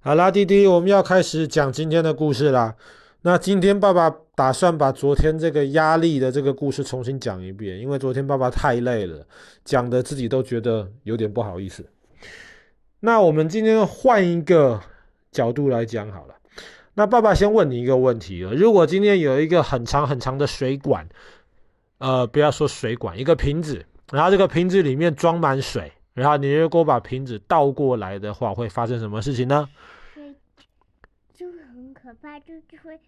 好啦，弟弟，我们要开始讲今天的故事啦。那今天爸爸打算把昨天这个压力的这个故事重新讲一遍，因为昨天爸爸太累了，讲的自己都觉得有点不好意思。那我们今天换一个角度来讲好了。那爸爸先问你一个问题：如果今天有一个很长很长的水管，呃，不要说水管，一个瓶子，然后这个瓶子里面装满水。然后你如果把瓶子倒过来的话，会发生什么事情呢？就就很可怕，就就会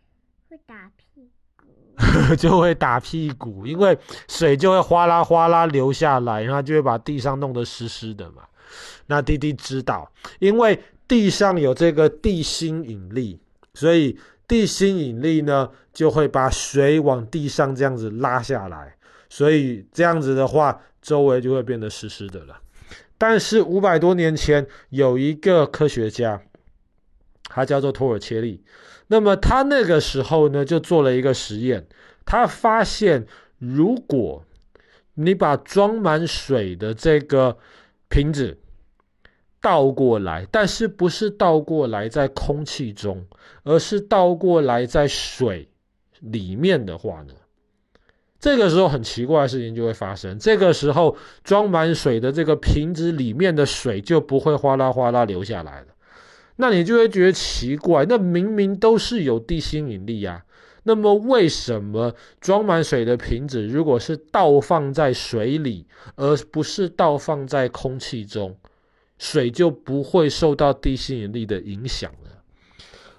会打屁股，就会打屁股，因为水就会哗啦哗啦流下来，然后就会把地上弄得湿湿的嘛。那弟弟知道，因为地上有这个地心引力，所以地心引力呢就会把水往地上这样子拉下来，所以这样子的话，周围就会变得湿湿的了。但是五百多年前有一个科学家，他叫做托尔切利。那么他那个时候呢，就做了一个实验。他发现，如果你把装满水的这个瓶子倒过来，但是不是倒过来在空气中，而是倒过来在水里面的话呢？这个时候很奇怪的事情就会发生。这个时候装满水的这个瓶子里面的水就不会哗啦哗啦流下来了。那你就会觉得奇怪，那明明都是有地心引力啊，那么为什么装满水的瓶子如果是倒放在水里，而不是倒放在空气中，水就不会受到地心引力的影响呢？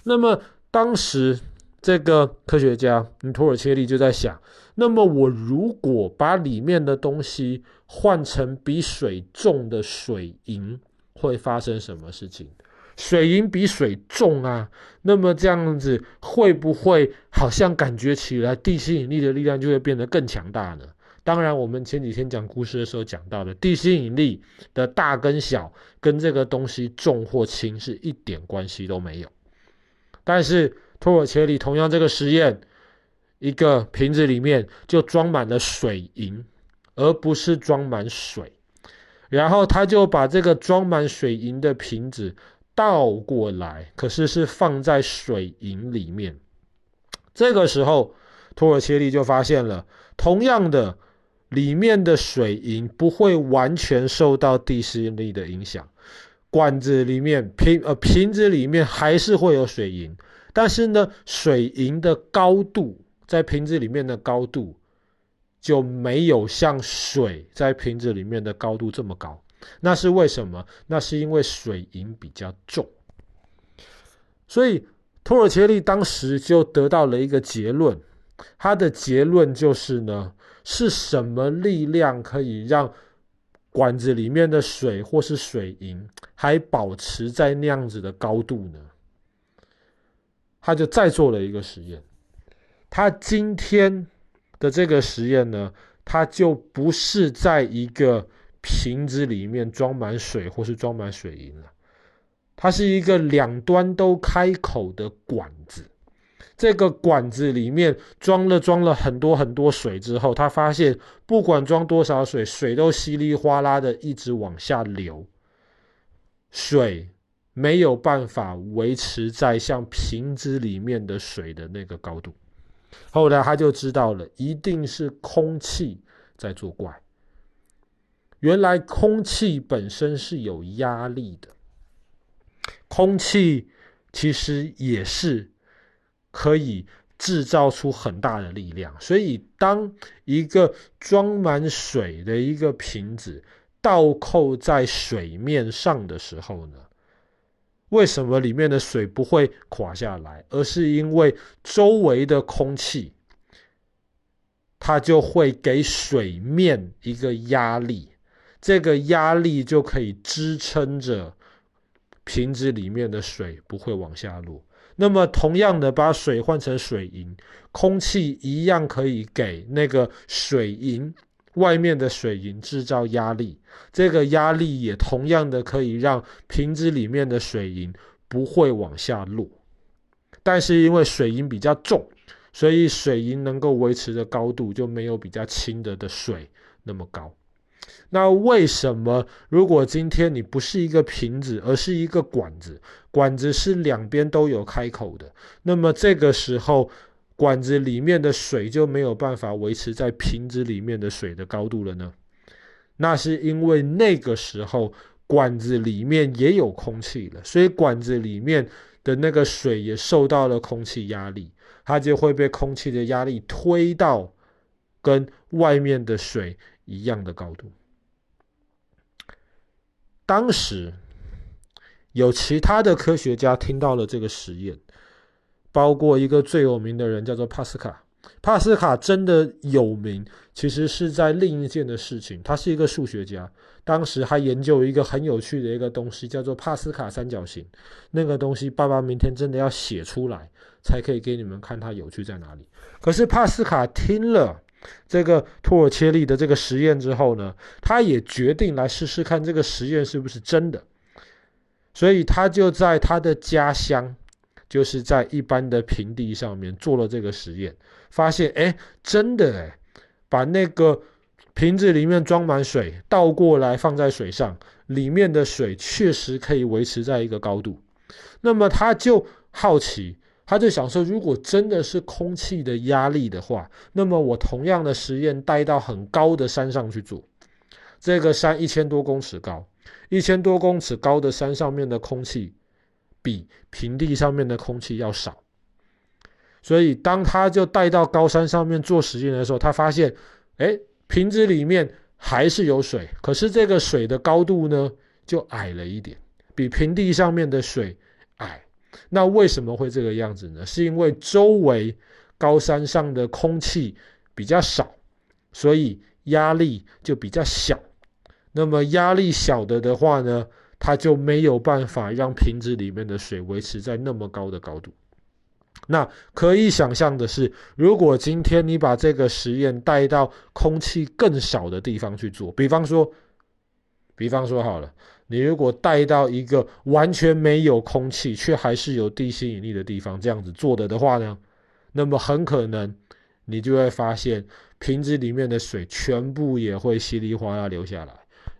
那么当时这个科学家托尔切利就在想。那么我如果把里面的东西换成比水重的水银，会发生什么事情？水银比水重啊，那么这样子会不会好像感觉起来地心引力的力量就会变得更强大呢？当然，我们前几天讲故事的时候讲到的，地心引力的大跟小跟这个东西重或轻是一点关系都没有。但是托尔切利同样这个实验。一个瓶子里面就装满了水银，而不是装满水。然后他就把这个装满水银的瓶子倒过来，可是是放在水银里面。这个时候，托尔切利就发现了，同样的，里面的水银不会完全受到地心力的影响。管子里面瓶呃瓶子里面还是会有水银，但是呢，水银的高度。在瓶子里面的高度就没有像水在瓶子里面的高度这么高，那是为什么？那是因为水银比较重。所以托尔切利当时就得到了一个结论，他的结论就是呢，是什么力量可以让管子里面的水或是水银还保持在那样子的高度呢？他就再做了一个实验。他今天的这个实验呢，他就不是在一个瓶子里面装满水或是装满水银了，它是一个两端都开口的管子。这个管子里面装了装了很多很多水之后，他发现不管装多少水，水都稀里哗啦的一直往下流，水没有办法维持在像瓶子里面的水的那个高度。后来他就知道了，一定是空气在作怪。原来空气本身是有压力的，空气其实也是可以制造出很大的力量。所以，当一个装满水的一个瓶子倒扣在水面上的时候呢，为什么里面的水不会垮下来？而是因为周围的空气，它就会给水面一个压力，这个压力就可以支撑着瓶子里面的水不会往下落。那么，同样的，把水换成水银，空气一样可以给那个水银。外面的水银制造压力，这个压力也同样的可以让瓶子里面的水银不会往下落。但是因为水银比较重，所以水银能够维持的高度就没有比较轻的的水那么高。那为什么如果今天你不是一个瓶子，而是一个管子，管子是两边都有开口的，那么这个时候管子里面的水就没有办法维持在瓶子里面的水的高度了呢？那是因为那个时候管子里面也有空气了，所以管子里面的那个水也受到了空气压力，它就会被空气的压力推到跟外面的水一样的高度。当时有其他的科学家听到了这个实验，包括一个最有名的人叫做帕斯卡。帕斯卡真的有名，其实是在另一件的事情。他是一个数学家，当时还研究一个很有趣的一个东西，叫做帕斯卡三角形。那个东西，爸爸明天真的要写出来，才可以给你们看它有趣在哪里。可是帕斯卡听了。这个托尔切利的这个实验之后呢，他也决定来试试看这个实验是不是真的，所以他就在他的家乡，就是在一般的平地上面做了这个实验，发现哎，真的哎，把那个瓶子里面装满水倒过来放在水上，里面的水确实可以维持在一个高度，那么他就好奇。他就想说，如果真的是空气的压力的话，那么我同样的实验带到很高的山上去做。这个山一千多公尺高，一千多公尺高的山上面的空气比平地上面的空气要少。所以，当他就带到高山上面做实验的时候，他发现，哎，瓶子里面还是有水，可是这个水的高度呢，就矮了一点，比平地上面的水矮。那为什么会这个样子呢？是因为周围高山上的空气比较少，所以压力就比较小。那么压力小的的话呢，它就没有办法让瓶子里面的水维持在那么高的高度。那可以想象的是，如果今天你把这个实验带到空气更少的地方去做，比方说，比方说好了。你如果带到一个完全没有空气，却还是有地心引力的地方，这样子做的的话呢，那么很可能你就会发现瓶子里面的水全部也会稀里哗啦流下来，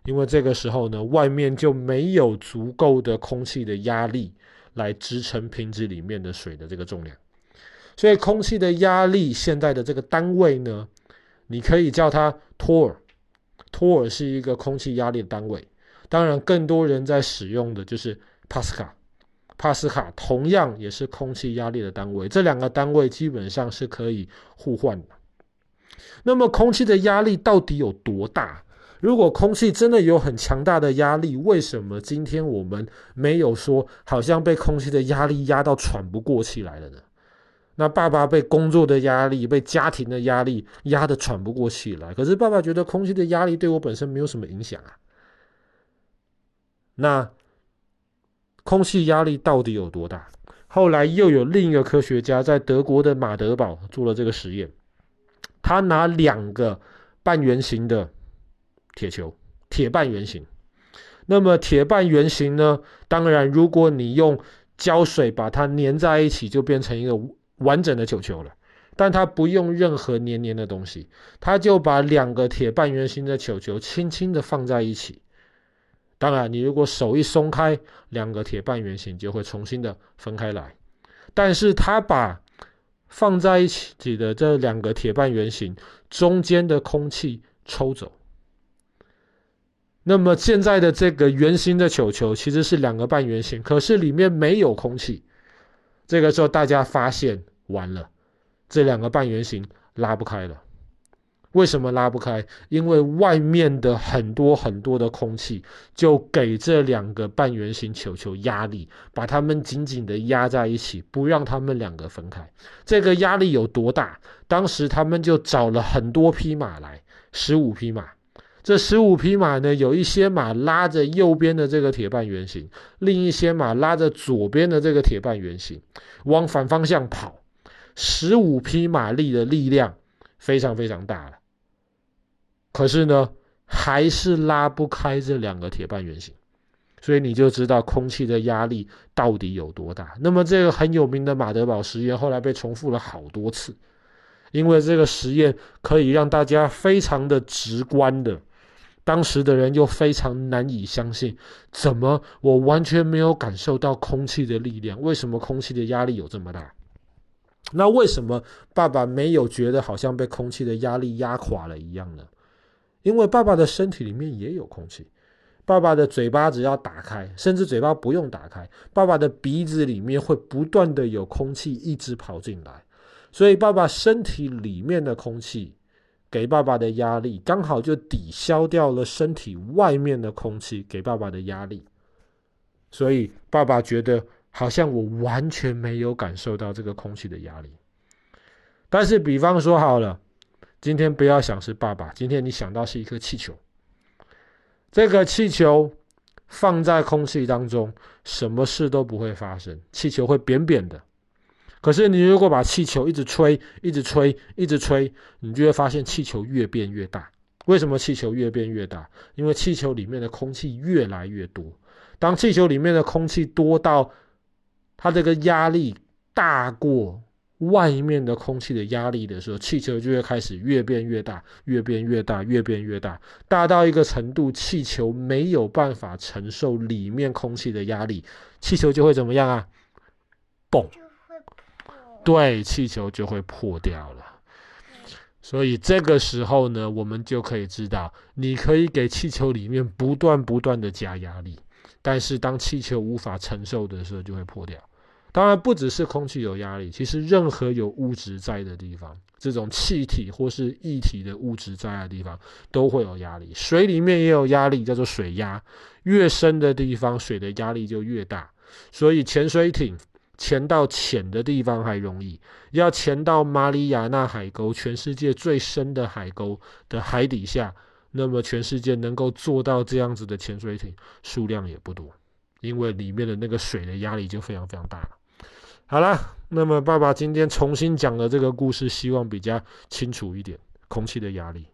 因为这个时候呢，外面就没有足够的空气的压力来支撑瓶子里面的水的这个重量，所以空气的压力现在的这个单位呢，你可以叫它托尔，托尔是一个空气压力的单位。当然，更多人在使用的就是帕斯卡，帕斯卡同样也是空气压力的单位。这两个单位基本上是可以互换的。那么，空气的压力到底有多大？如果空气真的有很强大的压力，为什么今天我们没有说好像被空气的压力压到喘不过气来了呢？那爸爸被工作的压力、被家庭的压力压得喘不过气来，可是爸爸觉得空气的压力对我本身没有什么影响啊。那空气压力到底有多大？后来又有另一个科学家在德国的马德堡做了这个实验，他拿两个半圆形的铁球，铁半圆形。那么铁半圆形呢？当然，如果你用胶水把它粘在一起，就变成一个完整的球球了。但它不用任何黏黏的东西，它就把两个铁半圆形的球球轻轻的放在一起。当然，你如果手一松开，两个铁半圆形就会重新的分开来。但是，它把放在一起的这两个铁半圆形中间的空气抽走。那么，现在的这个圆形的球球其实是两个半圆形，可是里面没有空气。这个时候，大家发现完了，这两个半圆形拉不开了。为什么拉不开？因为外面的很多很多的空气就给这两个半圆形球球压力，把它们紧紧的压在一起，不让它们两个分开。这个压力有多大？当时他们就找了很多匹马来，十五匹马。这十五匹马呢，有一些马拉着右边的这个铁半圆形，另一些马拉着左边的这个铁半圆形，往反方向跑。十五匹马力的力量非常非常大了。可是呢，还是拉不开这两个铁半圆形，所以你就知道空气的压力到底有多大。那么这个很有名的马德堡实验后来被重复了好多次，因为这个实验可以让大家非常的直观的当时的人又非常难以相信，怎么我完全没有感受到空气的力量？为什么空气的压力有这么大？那为什么爸爸没有觉得好像被空气的压力压垮了一样呢？因为爸爸的身体里面也有空气，爸爸的嘴巴只要打开，甚至嘴巴不用打开，爸爸的鼻子里面会不断的有空气一直跑进来，所以爸爸身体里面的空气。给爸爸的压力刚好就抵消掉了身体外面的空气给爸爸的压力，所以爸爸觉得好像我完全没有感受到这个空气的压力。但是，比方说好了，今天不要想是爸爸，今天你想到是一颗气球，这个气球放在空气当中，什么事都不会发生，气球会扁扁的。可是你如果把气球一直吹，一直吹，一直吹，你就会发现气球越变越大。为什么气球越变越大？因为气球里面的空气越来越多。当气球里面的空气多到它这个压力大过外面的空气的压力的时候，气球就会开始越变越大，越变越大，越变越大，大到一个程度，气球没有办法承受里面空气的压力，气球就会怎么样啊？蹦。对，气球就会破掉了。所以这个时候呢，我们就可以知道，你可以给气球里面不断不断的加压力，但是当气球无法承受的时候，就会破掉。当然，不只是空气有压力，其实任何有物质在的地方，这种气体或是液体的物质在的地方，都会有压力。水里面也有压力，叫做水压。越深的地方，水的压力就越大。所以潜水艇。潜到浅的地方还容易，要潜到马里亚纳海沟，全世界最深的海沟的海底下，那么全世界能够做到这样子的潜水艇数量也不多，因为里面的那个水的压力就非常非常大了。好了，那么爸爸今天重新讲的这个故事，希望比较清楚一点，空气的压力。